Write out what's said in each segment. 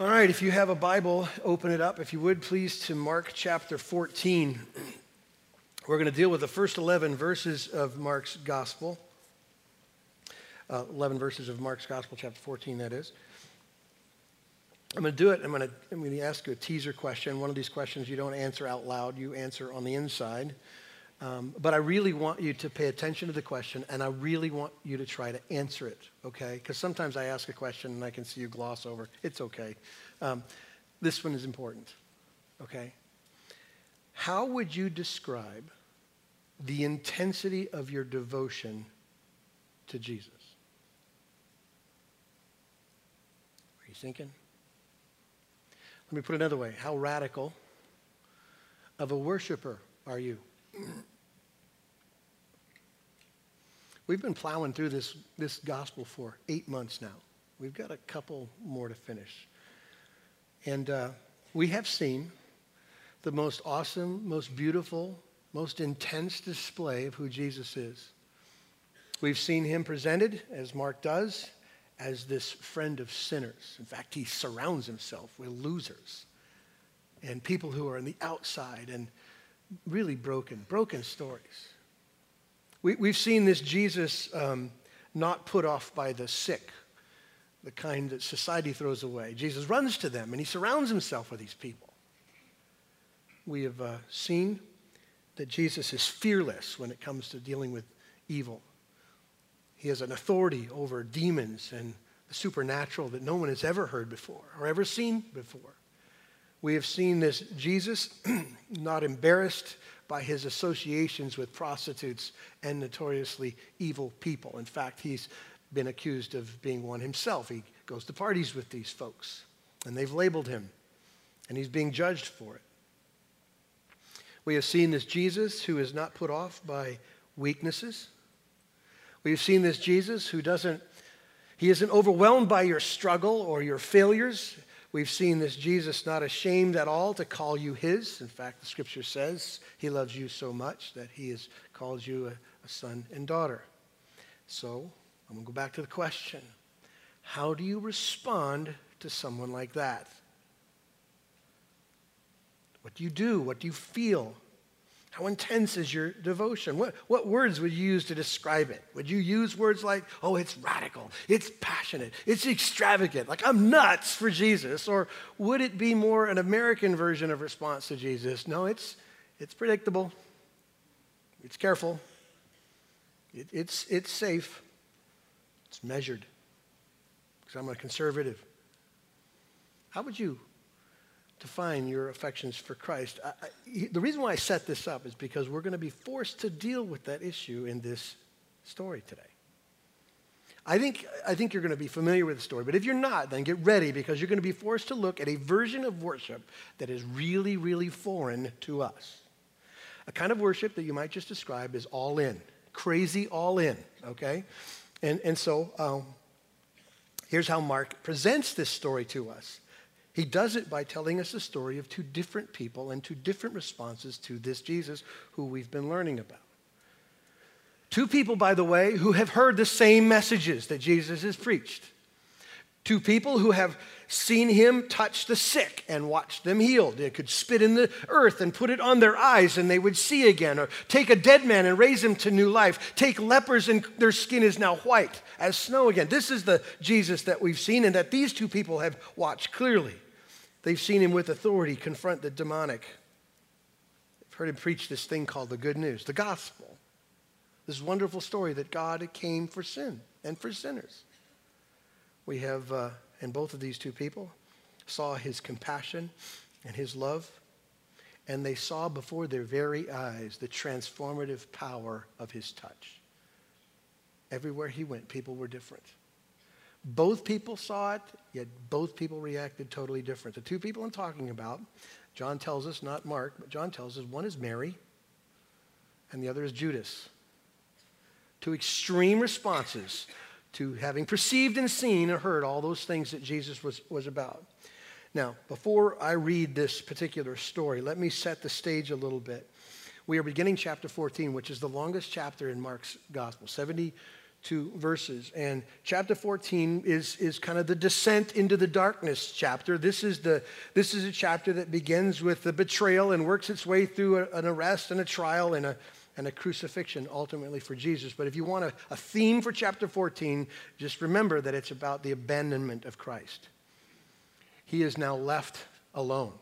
All right, if you have a Bible, open it up, if you would, please, to Mark chapter 14. We're going to deal with the first 11 verses of Mark's gospel. Uh, 11 verses of Mark's gospel, chapter 14, that is. I'm going to do it. I'm going to, I'm going to ask you a teaser question. One of these questions you don't answer out loud, you answer on the inside. Um, but I really want you to pay attention to the question, and I really want you to try to answer it, okay? Because sometimes I ask a question and I can see you gloss over. It's okay. Um, this one is important, okay? How would you describe the intensity of your devotion to Jesus? Are you thinking? Let me put it another way. How radical of a worshiper are you? We've been plowing through this, this gospel for eight months now. We've got a couple more to finish. And uh, we have seen the most awesome, most beautiful, most intense display of who Jesus is. We've seen him presented, as Mark does, as this friend of sinners. In fact, he surrounds himself with losers and people who are on the outside and really broken, broken stories. We, we've seen this Jesus um, not put off by the sick, the kind that society throws away. Jesus runs to them and he surrounds himself with these people. We have uh, seen that Jesus is fearless when it comes to dealing with evil. He has an authority over demons and the supernatural that no one has ever heard before or ever seen before. We have seen this Jesus not embarrassed by his associations with prostitutes and notoriously evil people. In fact, he's been accused of being one himself. He goes to parties with these folks, and they've labeled him, and he's being judged for it. We have seen this Jesus who is not put off by weaknesses. We've seen this Jesus who doesn't, he isn't overwhelmed by your struggle or your failures. We've seen this Jesus not ashamed at all to call you his. In fact, the scripture says he loves you so much that he has called you a, a son and daughter. So I'm going to go back to the question How do you respond to someone like that? What do you do? What do you feel? How intense is your devotion? What, what words would you use to describe it? Would you use words like, oh, it's radical, it's passionate, it's extravagant, like I'm nuts for Jesus? Or would it be more an American version of response to Jesus? No, it's, it's predictable, it's careful, it, it's, it's safe, it's measured, because I'm a conservative. How would you define your affections for Christ. I, I, the reason why I set this up is because we're going to be forced to deal with that issue in this story today. I think, I think you're going to be familiar with the story, but if you're not, then get ready because you're going to be forced to look at a version of worship that is really, really foreign to us. A kind of worship that you might just describe as all in, crazy all in, okay? And, and so um, here's how Mark presents this story to us. He does it by telling us the story of two different people and two different responses to this Jesus who we've been learning about. Two people, by the way, who have heard the same messages that Jesus has preached. Two people who have seen him touch the sick and watched them healed. They could spit in the earth and put it on their eyes and they would see again, or take a dead man and raise him to new life. Take lepers and their skin is now white as snow again. This is the Jesus that we've seen and that these two people have watched clearly. They've seen him with authority confront the demonic. They've heard him preach this thing called the good news, the gospel. This wonderful story that God came for sin and for sinners. We have, uh, and both of these two people saw his compassion and his love, and they saw before their very eyes the transformative power of his touch. Everywhere he went, people were different. Both people saw it, yet both people reacted totally different. The two people I'm talking about, John tells us, not Mark, but John tells us one is Mary and the other is Judas. Two extreme responses to having perceived and seen and heard all those things that Jesus was, was about. Now, before I read this particular story, let me set the stage a little bit. We are beginning chapter 14, which is the longest chapter in Mark's gospel, 70 two verses. And chapter 14 is, is kind of the descent into the darkness chapter. This is, the, this is a chapter that begins with the betrayal and works its way through a, an arrest and a trial and a, and a crucifixion ultimately for Jesus. But if you want a, a theme for chapter 14, just remember that it's about the abandonment of Christ. He is now left alone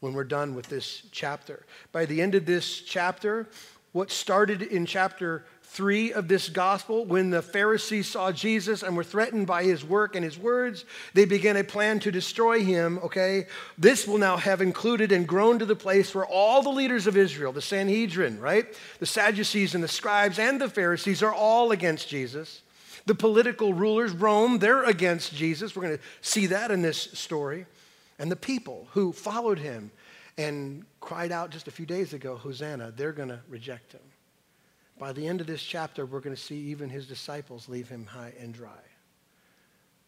when we're done with this chapter. By the end of this chapter, what started in chapter 3 of this gospel, when the Pharisees saw Jesus and were threatened by his work and his words, they began a plan to destroy him, okay? This will now have included and grown to the place where all the leaders of Israel, the Sanhedrin, right? The Sadducees and the scribes and the Pharisees are all against Jesus. The political rulers, Rome, they're against Jesus. We're going to see that in this story. And the people who followed him and cried out just a few days ago, Hosanna, they're going to reject him. By the end of this chapter, we're going to see even his disciples leave him high and dry.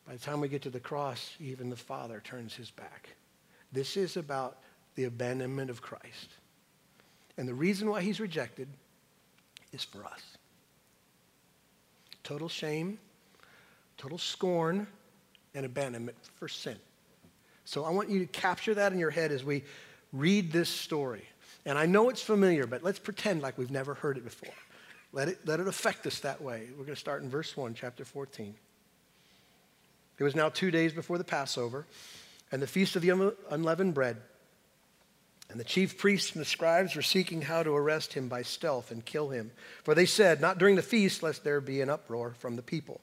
By the time we get to the cross, even the Father turns his back. This is about the abandonment of Christ. And the reason why he's rejected is for us. Total shame, total scorn, and abandonment for sin. So I want you to capture that in your head as we read this story. And I know it's familiar, but let's pretend like we've never heard it before. Let it, let it affect us that way. We're going to start in verse 1, chapter 14. It was now two days before the Passover and the feast of the unleavened bread. And the chief priests and the scribes were seeking how to arrest him by stealth and kill him. For they said, Not during the feast, lest there be an uproar from the people.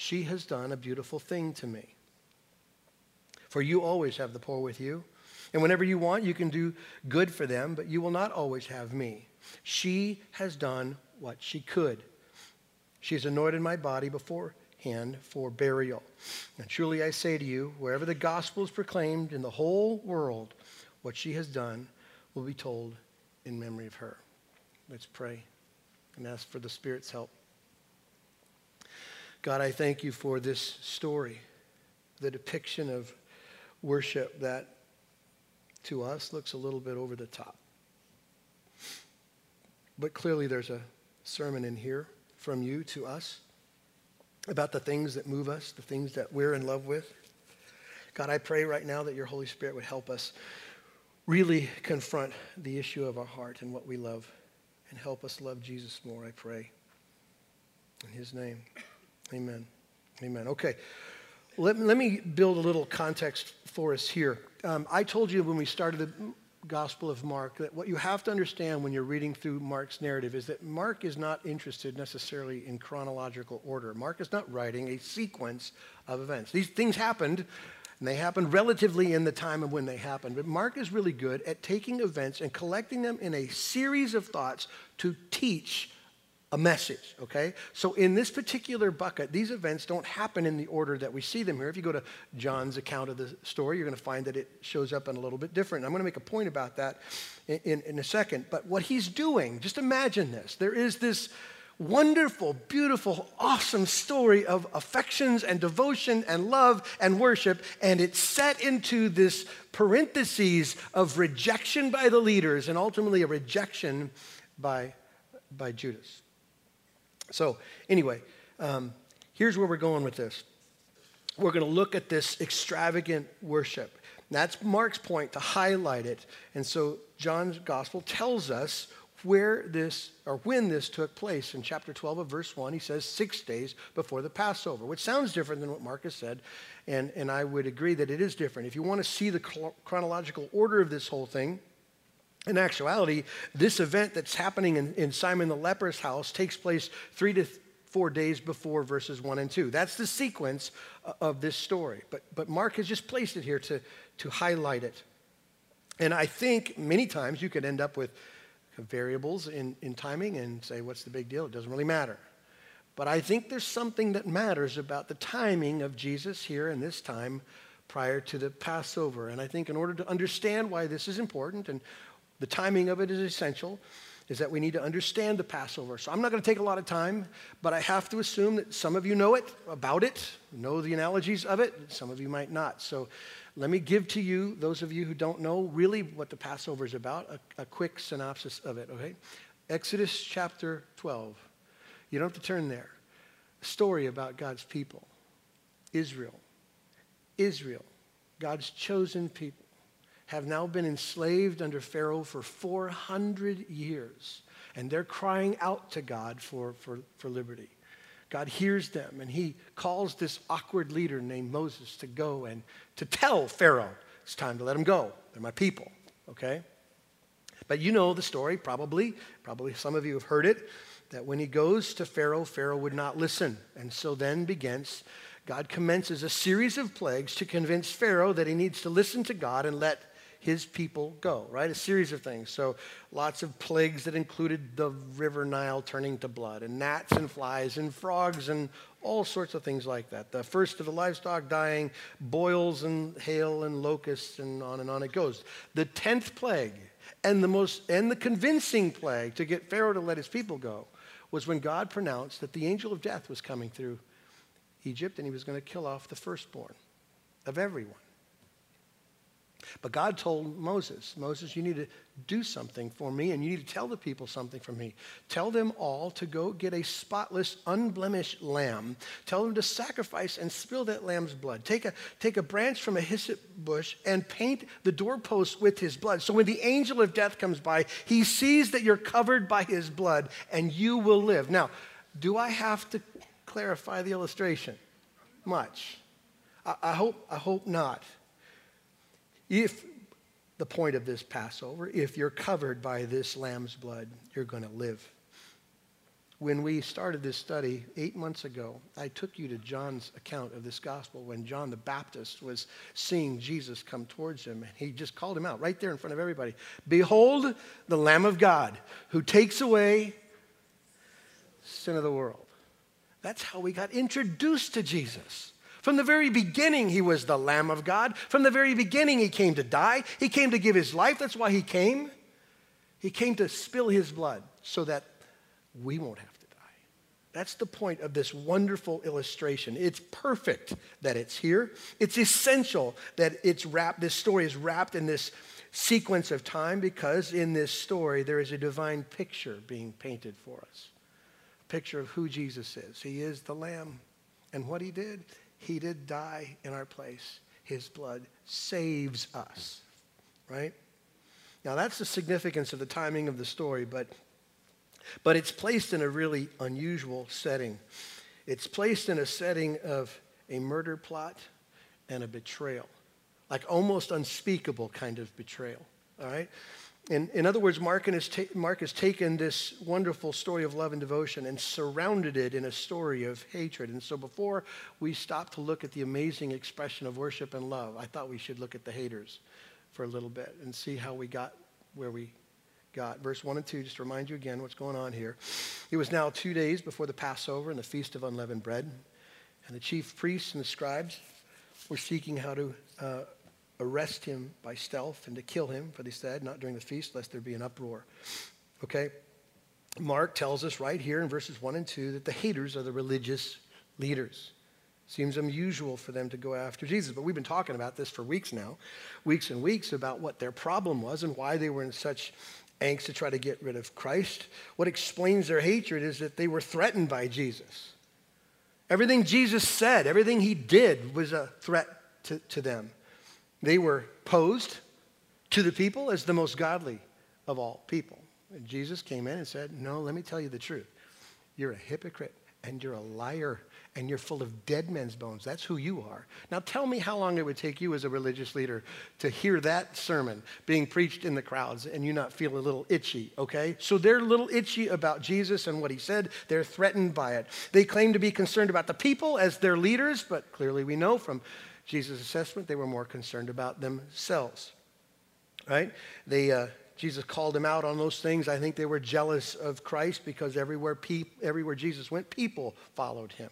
She has done a beautiful thing to me. For you always have the poor with you, and whenever you want, you can do good for them, but you will not always have me. She has done what she could. She has anointed my body beforehand for burial. And truly I say to you, wherever the gospel is proclaimed in the whole world, what she has done will be told in memory of her. Let's pray and ask for the Spirit's help. God, I thank you for this story, the depiction of worship that to us looks a little bit over the top. But clearly, there's a sermon in here from you to us about the things that move us, the things that we're in love with. God, I pray right now that your Holy Spirit would help us really confront the issue of our heart and what we love and help us love Jesus more, I pray. In his name. Amen. Amen. Okay. Let, let me build a little context for us here. Um, I told you when we started the Gospel of Mark that what you have to understand when you're reading through Mark's narrative is that Mark is not interested necessarily in chronological order. Mark is not writing a sequence of events. These things happened, and they happened relatively in the time of when they happened. But Mark is really good at taking events and collecting them in a series of thoughts to teach a message, okay? So in this particular bucket, these events don't happen in the order that we see them here. If you go to John's account of the story, you're going to find that it shows up in a little bit different. I'm going to make a point about that in, in, in a second. But what he's doing, just imagine this. There is this wonderful, beautiful, awesome story of affections and devotion and love and worship, and it's set into this parentheses of rejection by the leaders and ultimately a rejection by, by Judas. So, anyway, um, here's where we're going with this. We're going to look at this extravagant worship. That's Mark's point to highlight it. And so, John's gospel tells us where this or when this took place. In chapter 12 of verse 1, he says six days before the Passover, which sounds different than what Mark has said. And, and I would agree that it is different. If you want to see the chronological order of this whole thing, in actuality, this event that's happening in, in Simon the leper's house takes place three to four days before verses 1 and 2. That's the sequence uh, of this story. But, but Mark has just placed it here to, to highlight it. And I think many times you could end up with variables in, in timing and say, what's the big deal? It doesn't really matter. But I think there's something that matters about the timing of Jesus here in this time prior to the Passover. And I think in order to understand why this is important and the timing of it is essential, is that we need to understand the Passover. So I'm not going to take a lot of time, but I have to assume that some of you know it, about it, know the analogies of it. Some of you might not. So let me give to you, those of you who don't know really what the Passover is about, a, a quick synopsis of it, okay? Exodus chapter 12. You don't have to turn there. A story about God's people, Israel. Israel, God's chosen people have now been enslaved under Pharaoh for 400 years. And they're crying out to God for, for, for liberty. God hears them and he calls this awkward leader named Moses to go and to tell Pharaoh it's time to let them go. They're my people, okay? But you know the story, probably. Probably some of you have heard it that when he goes to Pharaoh, Pharaoh would not listen. And so then begins, God commences a series of plagues to convince Pharaoh that he needs to listen to God and let his people go, right? A series of things. So lots of plagues that included the river Nile turning to blood, and gnats and flies and frogs and all sorts of things like that. The first of the livestock dying, boils and hail and locusts, and on and on it goes. The tenth plague, and the most and the convincing plague to get Pharaoh to let his people go, was when God pronounced that the angel of death was coming through Egypt and he was going to kill off the firstborn of everyone. But God told Moses, Moses, you need to do something for me and you need to tell the people something for me. Tell them all to go get a spotless, unblemished lamb. Tell them to sacrifice and spill that lamb's blood. Take a, take a branch from a hyssop bush and paint the doorpost with his blood. So when the angel of death comes by, he sees that you're covered by his blood and you will live. Now, do I have to clarify the illustration? Much. I, I hope, I hope not. If the point of this Passover, if you're covered by this lamb's blood, you're going to live. When we started this study eight months ago, I took you to John's account of this gospel when John the Baptist was seeing Jesus come towards him. And he just called him out right there in front of everybody Behold, the Lamb of God who takes away sin of the world. That's how we got introduced to Jesus. From the very beginning, he was the Lamb of God. From the very beginning, he came to die. He came to give his life. That's why he came. He came to spill his blood so that we won't have to die. That's the point of this wonderful illustration. It's perfect that it's here. It's essential that it's wrapped, this story is wrapped in this sequence of time because in this story there is a divine picture being painted for us. A picture of who Jesus is. He is the Lamb. And what he did, he did die in our place. His blood saves us, right? Now, that's the significance of the timing of the story, but, but it's placed in a really unusual setting. It's placed in a setting of a murder plot and a betrayal, like almost unspeakable kind of betrayal, all right? In, in other words, Mark, has ta- Mark has taken this wonderful story of love and devotion and surrounded it in a story of hatred. And so before we stop to look at the amazing expression of worship and love, I thought we should look at the haters for a little bit and see how we got where we got. Verse 1 and 2, just to remind you again what's going on here. It was now two days before the Passover and the Feast of Unleavened Bread. And the chief priests and the scribes were seeking how to uh, arrest him by stealth and to kill him, for they said, not during the feast, lest there be an uproar. Okay? Mark tells us right here in verses 1 and 2 that the haters are the religious leaders. Seems unusual for them to go after Jesus, but we've been talking about this for weeks now, weeks and weeks, about what their problem was and why they were in such angst to try to get rid of Christ. What explains their hatred is that they were threatened by Jesus. Everything Jesus said, everything he did was a threat to, to them. They were posed to the people as the most godly of all people. And Jesus came in and said, No, let me tell you the truth. You're a hypocrite and you're a liar and you're full of dead men's bones. That's who you are. Now tell me how long it would take you as a religious leader to hear that sermon being preached in the crowds and you not feel a little itchy, okay? So they're a little itchy about Jesus and what he said. They're threatened by it. They claim to be concerned about the people as their leaders, but clearly we know from Jesus' assessment, they were more concerned about themselves. Right? They, uh, Jesus called them out on those things. I think they were jealous of Christ because everywhere, everywhere Jesus went, people followed him.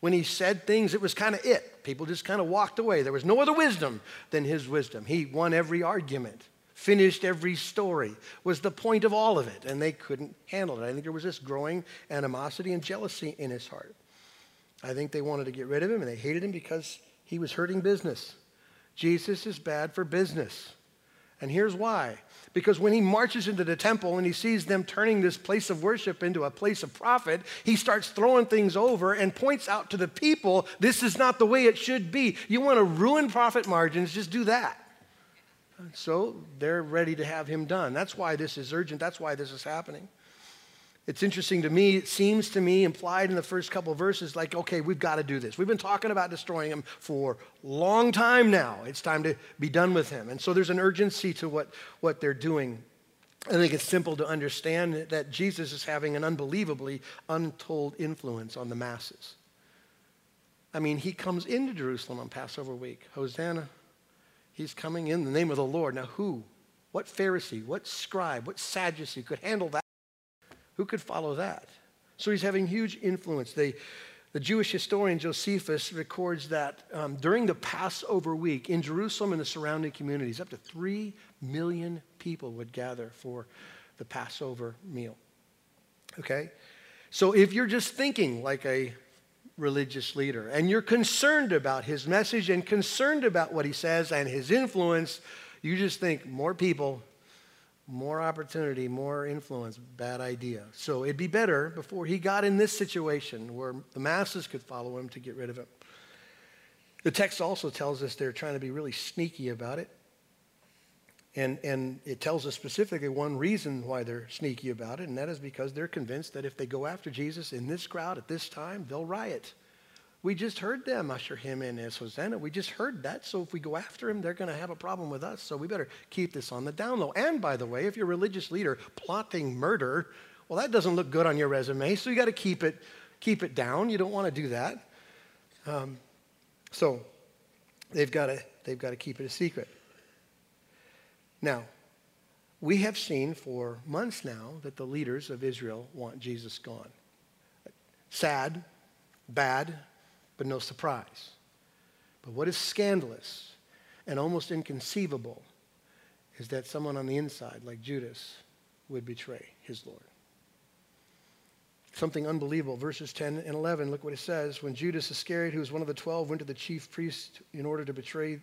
When he said things, it was kind of it. People just kind of walked away. There was no other wisdom than his wisdom. He won every argument, finished every story, was the point of all of it, and they couldn't handle it. I think there was this growing animosity and jealousy in his heart. I think they wanted to get rid of him, and they hated him because he was hurting business. Jesus is bad for business. And here's why. Because when he marches into the temple and he sees them turning this place of worship into a place of profit, he starts throwing things over and points out to the people this is not the way it should be. You want to ruin profit margins, just do that. So they're ready to have him done. That's why this is urgent. That's why this is happening. It's interesting to me, it seems to me implied in the first couple verses like, okay, we've got to do this. We've been talking about destroying him for a long time now. It's time to be done with him. And so there's an urgency to what, what they're doing. I think it's simple to understand that Jesus is having an unbelievably untold influence on the masses. I mean, he comes into Jerusalem on Passover week. Hosanna. He's coming in the name of the Lord. Now, who? What Pharisee, what scribe, what Sadducee could handle that? Who could follow that? So he's having huge influence. They, the Jewish historian Josephus records that um, during the Passover week in Jerusalem and the surrounding communities, up to 3 million people would gather for the Passover meal. Okay? So if you're just thinking like a religious leader and you're concerned about his message and concerned about what he says and his influence, you just think more people, more opportunity, more influence, bad idea. So it'd be better before he got in this situation where the masses could follow him to get rid of him. The text also tells us they're trying to be really sneaky about it. And, and it tells us specifically one reason why they're sneaky about it, and that is because they're convinced that if they go after Jesus in this crowd at this time, they'll riot. We just heard them usher him in as Hosanna. We just heard that. So if we go after him, they're going to have a problem with us. So we better keep this on the down low. And by the way, if you're a religious leader plotting murder, well, that doesn't look good on your resume. So you got to keep it, keep it down. You don't want to do that. Um, so they've got to they've got to keep it a secret. Now, we have seen for months now that the leaders of Israel want Jesus gone. Sad, bad, but no surprise. But what is scandalous and almost inconceivable is that someone on the inside, like Judas, would betray his Lord. Something unbelievable. Verses 10 and 11, look what it says. When Judas Iscariot, who was one of the twelve, went to the chief priest in order to betray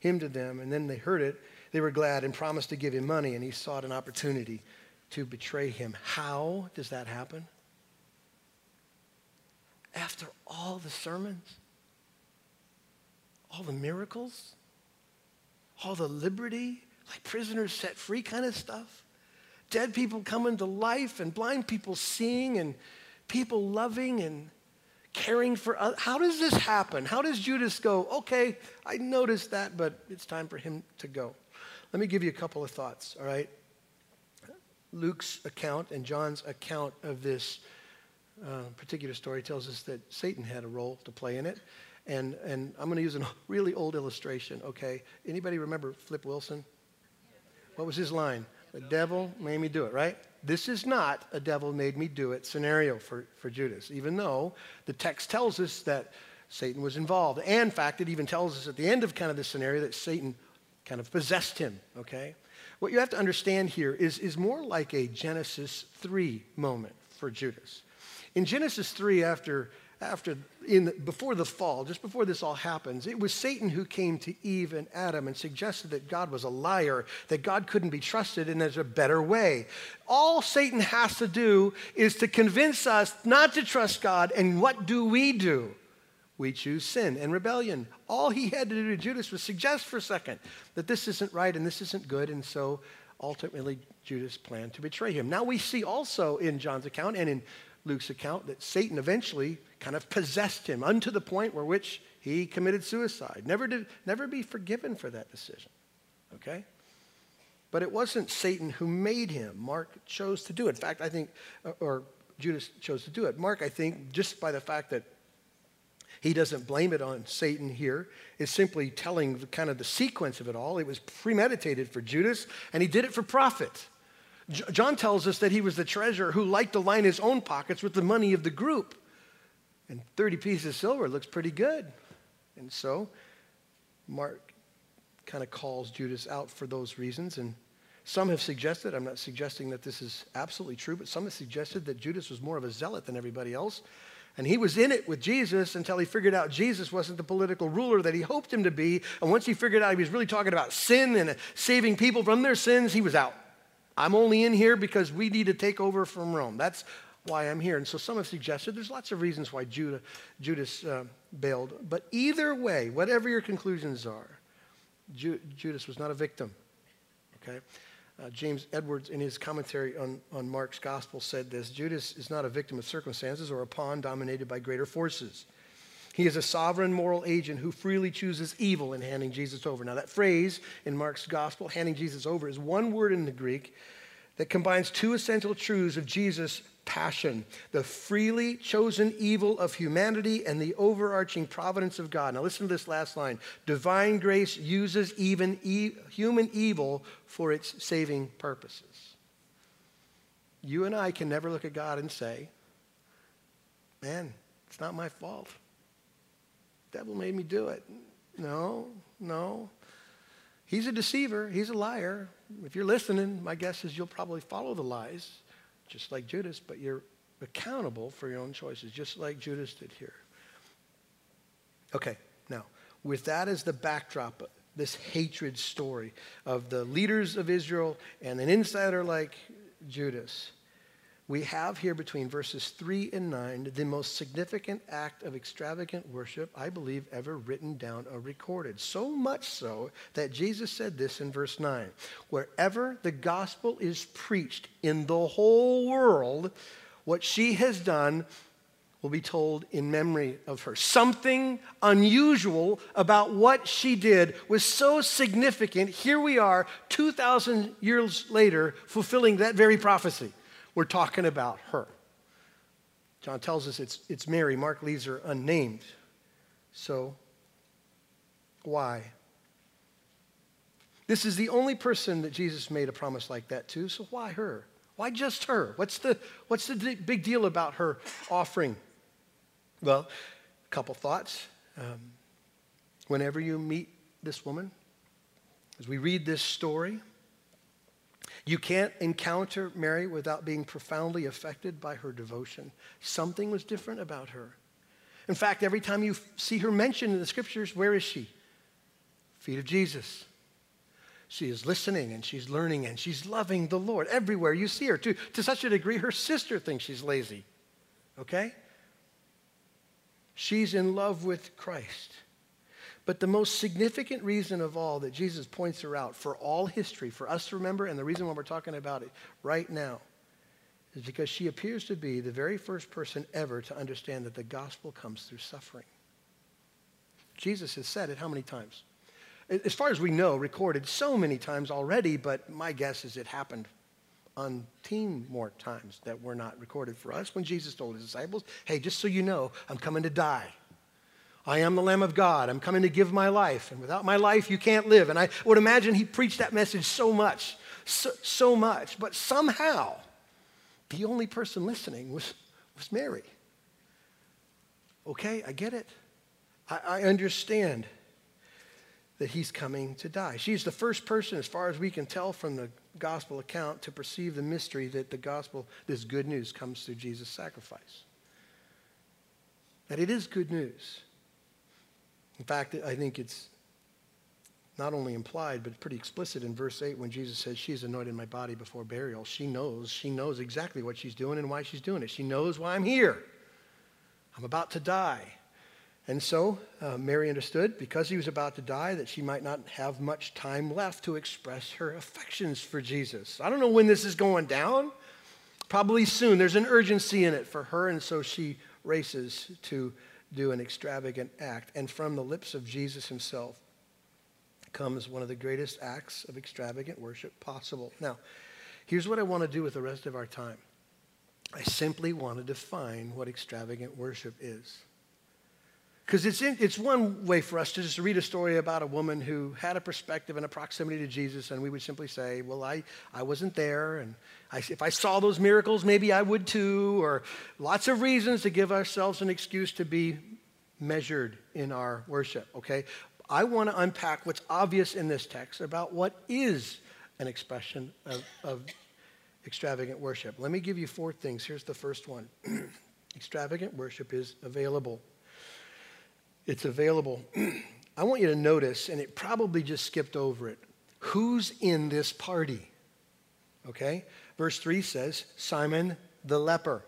him to them, and then they heard it, they were glad and promised to give him money, and he sought an opportunity to betray him. How does that happen? After all the sermons, all the miracles, all the liberty, like prisoners set free kind of stuff, dead people coming to life, and blind people seeing, and people loving and caring for others. How does this happen? How does Judas go, okay, I noticed that, but it's time for him to go? Let me give you a couple of thoughts, all right? Luke's account and John's account of this uh, particular story tells us that Satan had a role to play in it. And, and I'm going to use a really old illustration, okay? Anybody remember Flip Wilson? What was his line? The devil made me do it, right? This is not a devil made me do it scenario for, for Judas, even though the text tells us that Satan was involved. And in fact, it even tells us at the end of kind of this scenario that Satan kind of possessed him, okay? What you have to understand here is, is more like a Genesis 3 moment for Judas. In Genesis 3, after, after in before the fall, just before this all happens, it was Satan who came to Eve and Adam and suggested that God was a liar, that God couldn't be trusted, and there's a better way. All Satan has to do is to convince us not to trust God, and what do we do? We choose sin and rebellion. All he had to do to Judas was suggest for a second that this isn't right and this isn't good, and so ultimately Judas planned to betray him. Now we see also in John's account and in Luke's account that Satan eventually kind of possessed him unto the point where which he committed suicide. Never did never be forgiven for that decision. Okay? But it wasn't Satan who made him. Mark chose to do it. In fact, I think, uh, or Judas chose to do it. Mark, I think, just by the fact that He doesn't blame it on Satan here, is simply telling kind of the sequence of it all. It was premeditated for Judas, and he did it for profit. John tells us that he was the treasurer who liked to line his own pockets with the money of the group. And 30 pieces of silver looks pretty good. And so Mark kind of calls Judas out for those reasons. And some have suggested, I'm not suggesting that this is absolutely true, but some have suggested that Judas was more of a zealot than everybody else. And he was in it with Jesus until he figured out Jesus wasn't the political ruler that he hoped him to be. And once he figured out he was really talking about sin and saving people from their sins, he was out. I'm only in here because we need to take over from Rome. That's why I'm here. And so some have suggested there's lots of reasons why Judah, Judas uh, bailed. But either way, whatever your conclusions are, Ju- Judas was not a victim. Okay? Uh, James Edwards, in his commentary on, on Mark's gospel, said this Judas is not a victim of circumstances or a pawn dominated by greater forces. He is a sovereign moral agent who freely chooses evil in handing Jesus over. Now, that phrase in Mark's gospel, handing Jesus over, is one word in the Greek that combines two essential truths of Jesus' passion the freely chosen evil of humanity and the overarching providence of God. Now, listen to this last line divine grace uses even e- human evil for its saving purposes. You and I can never look at God and say, man, it's not my fault. Devil made me do it. No, no. He's a deceiver. He's a liar. If you're listening, my guess is you'll probably follow the lies just like Judas, but you're accountable for your own choices, just like Judas did here. Okay, now, with that as the backdrop, this hatred story of the leaders of Israel and an insider like Judas, we have here between verses 3 and 9 the most significant act of extravagant worship, I believe, ever written down or recorded. So much so that Jesus said this in verse 9 Wherever the gospel is preached in the whole world, what she has done will be told in memory of her. Something unusual about what she did was so significant. Here we are, 2,000 years later, fulfilling that very prophecy. We're talking about her. John tells us it's, it's Mary. Mark leaves her unnamed. So, why? This is the only person that Jesus made a promise like that to, so why her? Why just her? What's the, what's the big deal about her offering? Well, a couple thoughts. Um, whenever you meet this woman, as we read this story, you can't encounter Mary without being profoundly affected by her devotion. Something was different about her. In fact, every time you see her mentioned in the scriptures, where is she? Feet of Jesus. She is listening and she's learning and she's loving the Lord everywhere you see her. To, to such a degree, her sister thinks she's lazy. Okay? She's in love with Christ. But the most significant reason of all that Jesus points her out for all history, for us to remember, and the reason why we're talking about it right now, is because she appears to be the very first person ever to understand that the gospel comes through suffering. Jesus has said it how many times? As far as we know, recorded so many times already, but my guess is it happened on teen more times that were not recorded for us when Jesus told his disciples, hey, just so you know, I'm coming to die. I am the Lamb of God. I'm coming to give my life. And without my life, you can't live. And I would imagine he preached that message so much, so, so much. But somehow, the only person listening was, was Mary. Okay, I get it. I, I understand that he's coming to die. She's the first person, as far as we can tell from the gospel account, to perceive the mystery that the gospel, this good news, comes through Jesus' sacrifice. That it is good news. In fact, I think it's not only implied, but pretty explicit in verse 8 when Jesus says, She's anointed my body before burial. She knows, she knows exactly what she's doing and why she's doing it. She knows why I'm here. I'm about to die. And so uh, Mary understood, because he was about to die, that she might not have much time left to express her affections for Jesus. I don't know when this is going down. Probably soon. There's an urgency in it for her, and so she races to do an extravagant act. And from the lips of Jesus himself comes one of the greatest acts of extravagant worship possible. Now, here's what I want to do with the rest of our time I simply want to define what extravagant worship is. Because it's, it's one way for us to just read a story about a woman who had a perspective and a proximity to Jesus, and we would simply say, Well, I, I wasn't there, and I, if I saw those miracles, maybe I would too, or lots of reasons to give ourselves an excuse to be measured in our worship, okay? I want to unpack what's obvious in this text about what is an expression of, of extravagant worship. Let me give you four things. Here's the first one extravagant worship is available. It's available. I want you to notice, and it probably just skipped over it, who's in this party? Okay? Verse 3 says, Simon the leper.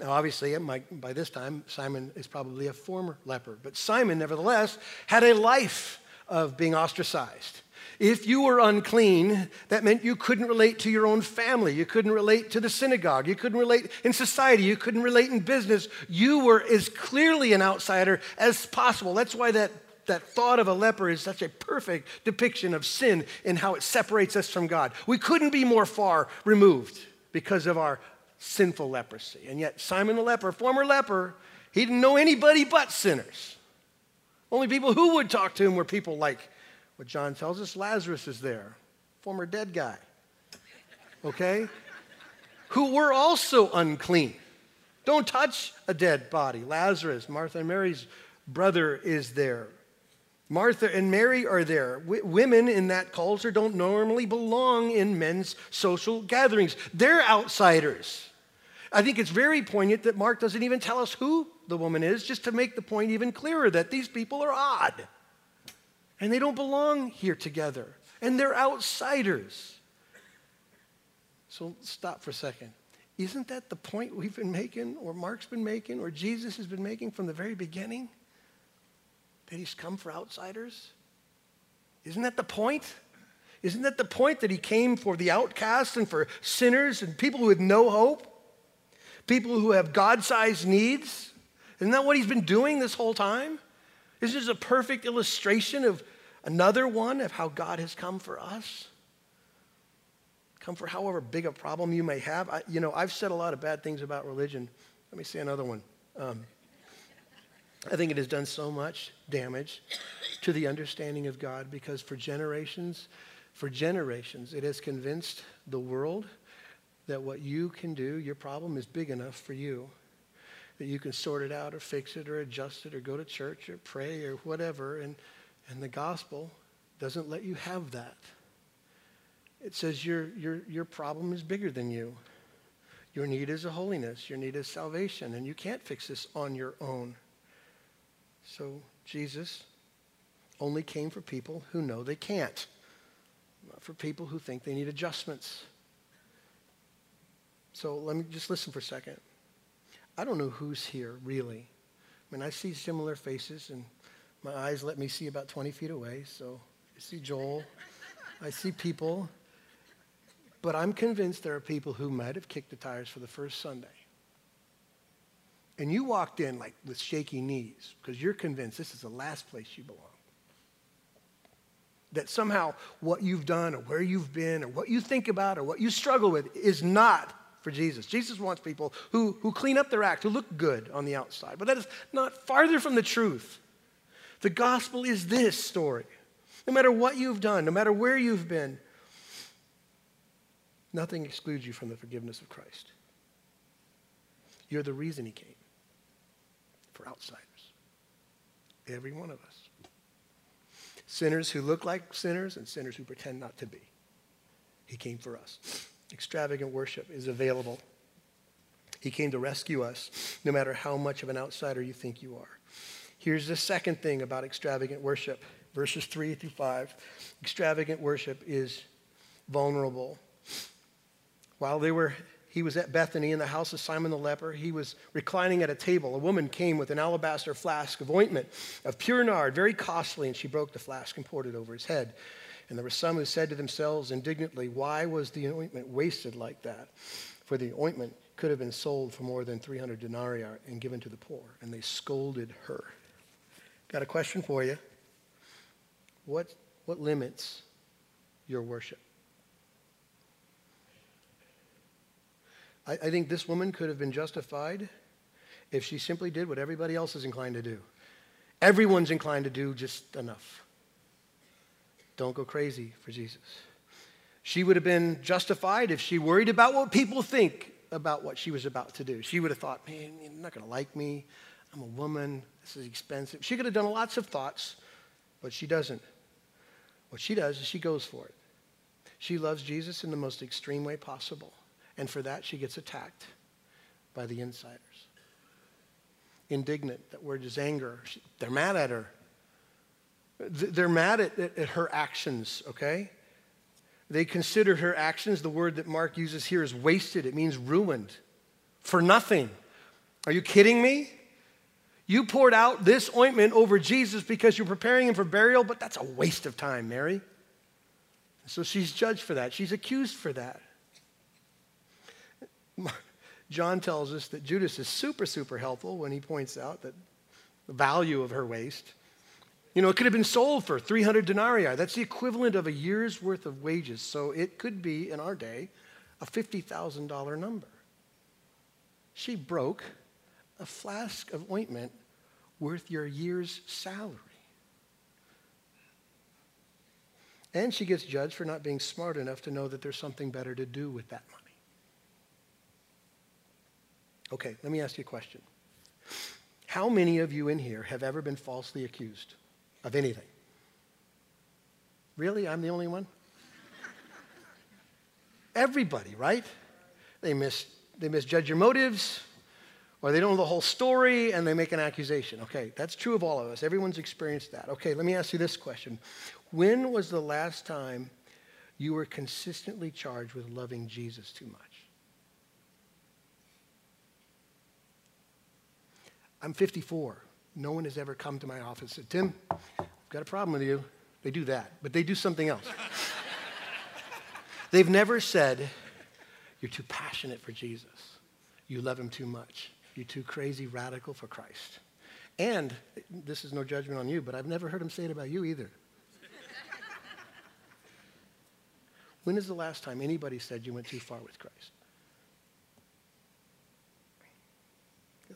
Now, obviously, by this time, Simon is probably a former leper, but Simon, nevertheless, had a life of being ostracized. If you were unclean, that meant you couldn't relate to your own family. You couldn't relate to the synagogue. You couldn't relate in society. You couldn't relate in business. You were as clearly an outsider as possible. That's why that, that thought of a leper is such a perfect depiction of sin and how it separates us from God. We couldn't be more far removed because of our sinful leprosy. And yet, Simon the leper, former leper, he didn't know anybody but sinners. Only people who would talk to him were people like what John tells us Lazarus is there, former dead guy. Okay? who were also unclean. Don't touch a dead body. Lazarus, Martha and Mary's brother, is there. Martha and Mary are there. W- women in that culture don't normally belong in men's social gatherings, they're outsiders. I think it's very poignant that Mark doesn't even tell us who the woman is, just to make the point even clearer that these people are odd. And they don't belong here together. And they're outsiders. So stop for a second. Isn't that the point we've been making, or Mark's been making, or Jesus has been making from the very beginning? That he's come for outsiders? Isn't that the point? Isn't that the point that he came for the outcasts and for sinners and people have no hope? People who have God sized needs? Isn't that what he's been doing this whole time? This is a perfect illustration of another one of how God has come for us. Come for however big a problem you may have. I, you know, I've said a lot of bad things about religion. Let me say another one. Um, I think it has done so much damage to the understanding of God because for generations, for generations, it has convinced the world that what you can do, your problem is big enough for you that you can sort it out or fix it or adjust it or go to church or pray or whatever. And, and the gospel doesn't let you have that. It says your, your, your problem is bigger than you. Your need is a holiness. Your need is salvation. And you can't fix this on your own. So Jesus only came for people who know they can't, not for people who think they need adjustments. So let me just listen for a second. I don't know who's here, really. I mean, I see similar faces, and my eyes let me see about 20 feet away. So I see Joel, I see people. But I'm convinced there are people who might have kicked the tires for the first Sunday. And you walked in like with shaky knees because you're convinced this is the last place you belong. That somehow what you've done or where you've been or what you think about or what you struggle with is not for Jesus. Jesus wants people who, who clean up their act, who look good on the outside. But that is not farther from the truth. The gospel is this story. No matter what you've done, no matter where you've been, nothing excludes you from the forgiveness of Christ. You're the reason he came for outsiders. Every one of us. Sinners who look like sinners and sinners who pretend not to be. He came for us extravagant worship is available. He came to rescue us, no matter how much of an outsider you think you are. Here's the second thing about extravagant worship verses 3 through 5. Extravagant worship is vulnerable. While they were, he was at Bethany in the house of Simon the leper, he was reclining at a table. A woman came with an alabaster flask of ointment of pure nard, very costly, and she broke the flask and poured it over his head. And there were some who said to themselves indignantly, Why was the ointment wasted like that? For the ointment could have been sold for more than 300 denarii and given to the poor. And they scolded her. Got a question for you. What, what limits your worship? I, I think this woman could have been justified if she simply did what everybody else is inclined to do Everyone's inclined to do just enough. Don't go crazy for Jesus. She would have been justified if she worried about what people think about what she was about to do. She would have thought, man, you're not going to like me. I'm a woman. This is expensive. She could have done lots of thoughts, but she doesn't. What she does is she goes for it. She loves Jesus in the most extreme way possible. And for that, she gets attacked by the insiders. Indignant, that word is anger. They're mad at her. They're mad at, at, at her actions, okay? They considered her actions, the word that Mark uses here is wasted. It means ruined for nothing. Are you kidding me? You poured out this ointment over Jesus because you're preparing him for burial, but that's a waste of time, Mary. So she's judged for that. She's accused for that. John tells us that Judas is super, super helpful when he points out that the value of her waste. You know, it could have been sold for 300 denarii. That's the equivalent of a year's worth of wages. So it could be, in our day, a $50,000 number. She broke a flask of ointment worth your year's salary. And she gets judged for not being smart enough to know that there's something better to do with that money. Okay, let me ask you a question. How many of you in here have ever been falsely accused of anything? Really? I'm the only one? Everybody, right? They, mis- they misjudge your motives, or they don't know the whole story and they make an accusation. Okay, that's true of all of us. Everyone's experienced that. Okay, let me ask you this question When was the last time you were consistently charged with loving Jesus too much? I'm 54. No one has ever come to my office and said, Tim, I've got a problem with you. They do that, but they do something else. They've never said, You're too passionate for Jesus. You love him too much. You're too crazy radical for Christ. And this is no judgment on you, but I've never heard him say it about you either. when is the last time anybody said you went too far with Christ?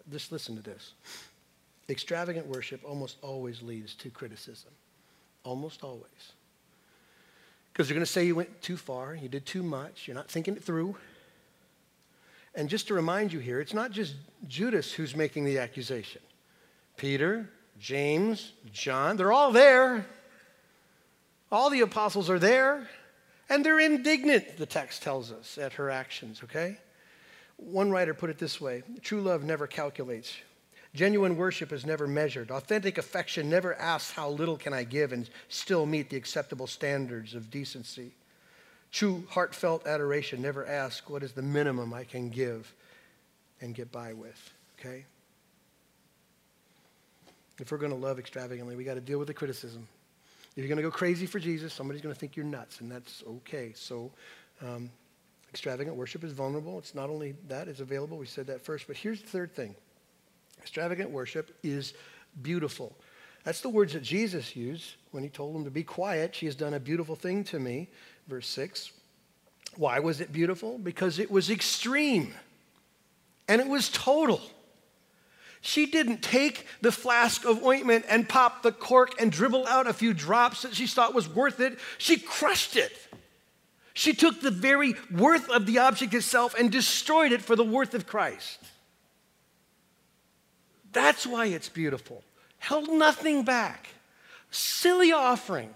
Just listen to this. Extravagant worship almost always leads to criticism. Almost always. Because they're going to say you went too far, you did too much, you're not thinking it through. And just to remind you here, it's not just Judas who's making the accusation. Peter, James, John, they're all there. All the apostles are there. And they're indignant, the text tells us, at her actions, okay? One writer put it this way true love never calculates. Genuine worship is never measured. Authentic affection never asks, How little can I give and still meet the acceptable standards of decency? True heartfelt adoration never asks, What is the minimum I can give and get by with? Okay? If we're going to love extravagantly, we got to deal with the criticism. If you're going to go crazy for Jesus, somebody's going to think you're nuts, and that's okay. So, um, extravagant worship is vulnerable. It's not only that, it's available. We said that first. But here's the third thing extravagant worship is beautiful. That's the words that Jesus used when he told them to be quiet. She has done a beautiful thing to me verse 6. Why was it beautiful? Because it was extreme and it was total. She didn't take the flask of ointment and pop the cork and dribble out a few drops that she thought was worth it. She crushed it. She took the very worth of the object itself and destroyed it for the worth of Christ. That's why it's beautiful. Held nothing back. Silly offering.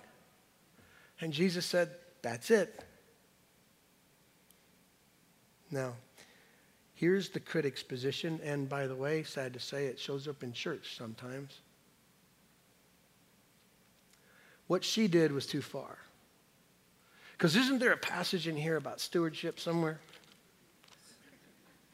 And Jesus said, that's it. Now, here's the critic's position, and by the way, sad to say, it shows up in church sometimes. What she did was too far. Because isn't there a passage in here about stewardship somewhere?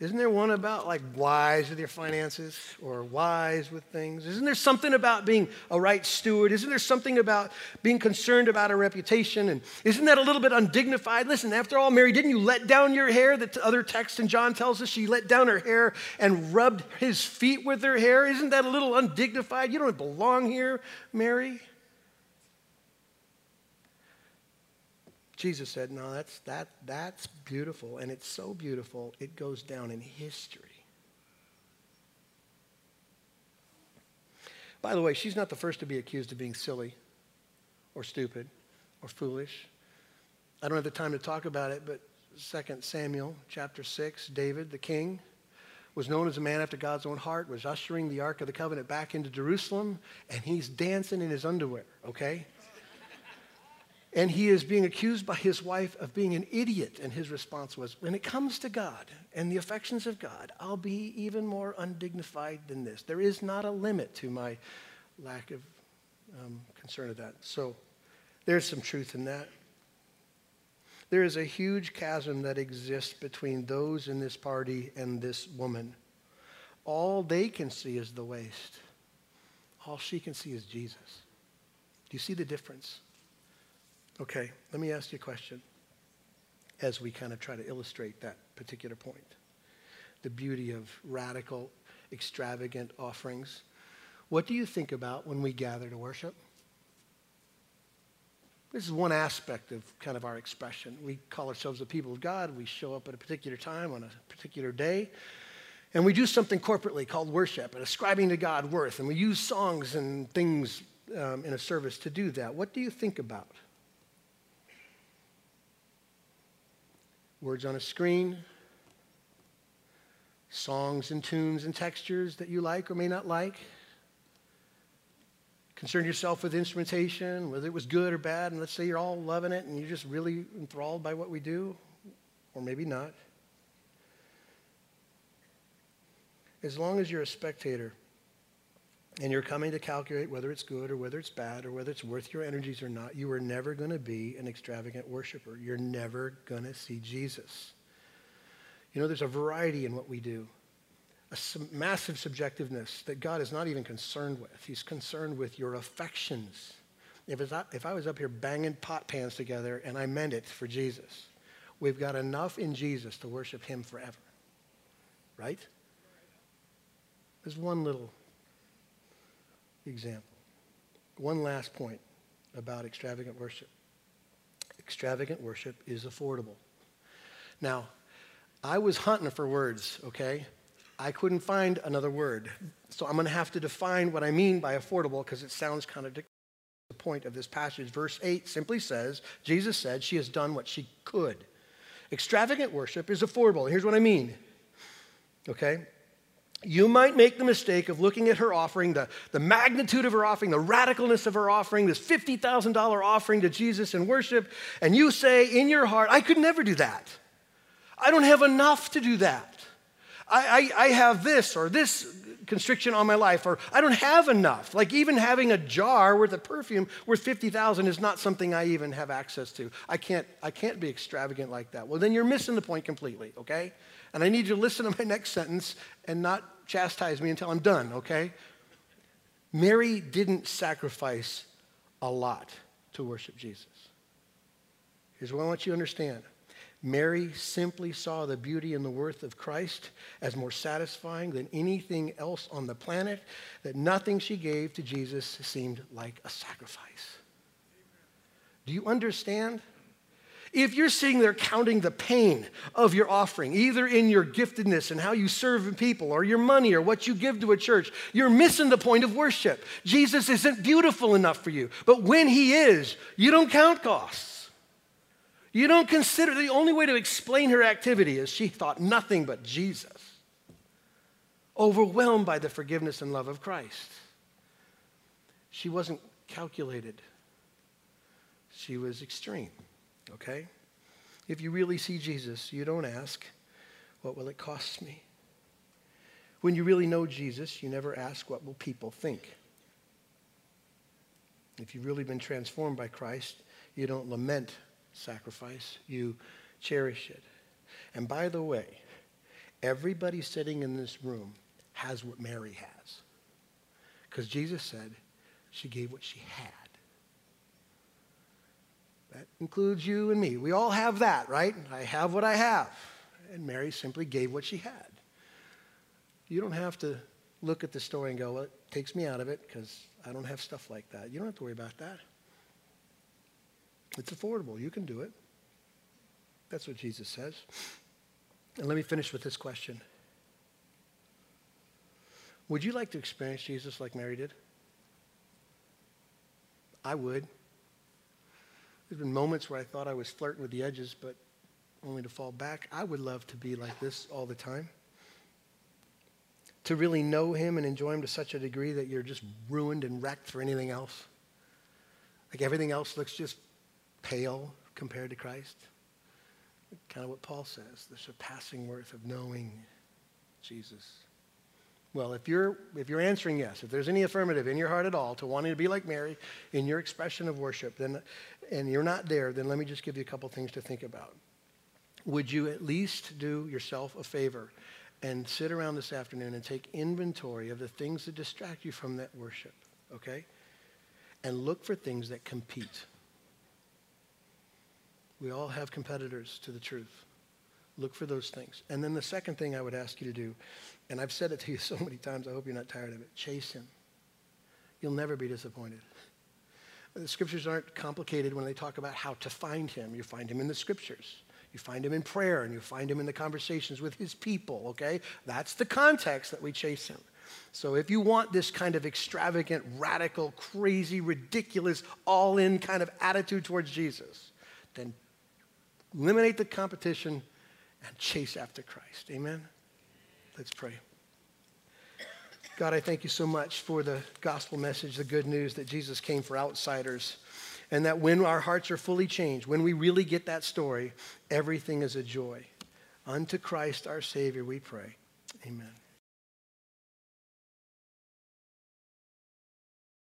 Isn't there one about like wise with your finances or wise with things? Isn't there something about being a right steward? Isn't there something about being concerned about a reputation? And isn't that a little bit undignified? Listen, after all, Mary, didn't you let down your hair? The other text in John tells us she let down her hair and rubbed his feet with her hair. Isn't that a little undignified? You don't belong here, Mary. Jesus said, No, that's, that, that's beautiful. And it's so beautiful, it goes down in history. By the way, she's not the first to be accused of being silly or stupid or foolish. I don't have the time to talk about it, but 2 Samuel chapter 6, David, the king, was known as a man after God's own heart, was ushering the Ark of the Covenant back into Jerusalem, and he's dancing in his underwear, okay? And he is being accused by his wife of being an idiot, and his response was, When it comes to God and the affections of God, I'll be even more undignified than this. There is not a limit to my lack of um, concern of that. So there's some truth in that. There is a huge chasm that exists between those in this party and this woman. All they can see is the waste. All she can see is Jesus. Do you see the difference? Okay, let me ask you a question as we kind of try to illustrate that particular point. The beauty of radical, extravagant offerings. What do you think about when we gather to worship? This is one aspect of kind of our expression. We call ourselves the people of God. We show up at a particular time on a particular day. And we do something corporately called worship and ascribing to God worth. And we use songs and things um, in a service to do that. What do you think about? Words on a screen, songs and tunes and textures that you like or may not like concern yourself with instrumentation, whether it was good or bad, and let's say you're all loving it and you're just really enthralled by what we do, or maybe not. As long as you're a spectator and you're coming to calculate whether it's good or whether it's bad or whether it's worth your energies or not, you are never going to be an extravagant worshiper. You're never going to see Jesus. You know, there's a variety in what we do a massive subjectiveness that God is not even concerned with. He's concerned with your affections. If, if I was up here banging pot pans together and I meant it for Jesus, we've got enough in Jesus to worship him forever. Right? There's one little example. One last point about extravagant worship. Extravagant worship is affordable. Now, I was hunting for words, okay? I couldn't find another word. So I'm going to have to define what I mean by affordable because it sounds contradictory the point of this passage. Verse 8 simply says, Jesus said, She has done what she could. Extravagant worship is affordable. Here's what I mean. Okay? You might make the mistake of looking at her offering, the, the magnitude of her offering, the radicalness of her offering, this $50,000 offering to Jesus in worship, and you say in your heart, I could never do that. I don't have enough to do that. I, I, I have this or this constriction on my life, or I don't have enough. Like even having a jar worth of perfume worth 50,000 is not something I even have access to. I can't, I can't be extravagant like that. Well, then you're missing the point completely, okay? And I need you to listen to my next sentence and not chastise me until I'm done, okay? Mary didn't sacrifice a lot to worship Jesus. Here's what I want you to understand Mary simply saw the beauty and the worth of Christ as more satisfying than anything else on the planet, that nothing she gave to Jesus seemed like a sacrifice. Do you understand? If you're sitting there counting the pain of your offering, either in your giftedness and how you serve people, or your money, or what you give to a church, you're missing the point of worship. Jesus isn't beautiful enough for you. But when He is, you don't count costs. You don't consider the only way to explain her activity is she thought nothing but Jesus, overwhelmed by the forgiveness and love of Christ. She wasn't calculated, she was extreme, okay? If you really see Jesus, you don't ask, What will it cost me? When you really know Jesus, you never ask, What will people think? If you've really been transformed by Christ, you don't lament sacrifice, you cherish it. And by the way, everybody sitting in this room has what Mary has. Because Jesus said she gave what she had. That includes you and me. We all have that, right? I have what I have. And Mary simply gave what she had. You don't have to look at the story and go, well, it takes me out of it because I don't have stuff like that. You don't have to worry about that. It's affordable. You can do it. That's what Jesus says. And let me finish with this question Would you like to experience Jesus like Mary did? I would. There's been moments where I thought I was flirting with the edges, but only to fall back. I would love to be like this all the time. To really know Him and enjoy Him to such a degree that you're just ruined and wrecked for anything else. Like everything else looks just pale compared to Christ. Kind of what Paul says the surpassing worth of knowing Jesus. Well, if you're, if you're answering yes, if there's any affirmative in your heart at all to wanting to be like Mary in your expression of worship, then, and you're not there, then let me just give you a couple things to think about. Would you at least do yourself a favor and sit around this afternoon and take inventory of the things that distract you from that worship, okay? And look for things that compete. We all have competitors to the truth. Look for those things. And then the second thing I would ask you to do, and I've said it to you so many times, I hope you're not tired of it chase him. You'll never be disappointed. The scriptures aren't complicated when they talk about how to find him. You find him in the scriptures. You find him in prayer and you find him in the conversations with his people, okay? That's the context that we chase him. So if you want this kind of extravagant, radical, crazy, ridiculous, all in kind of attitude towards Jesus, then eliminate the competition and chase after Christ. Amen? Let's pray. God, I thank you so much for the gospel message, the good news that Jesus came for outsiders, and that when our hearts are fully changed, when we really get that story, everything is a joy. Unto Christ our Savior we pray. Amen.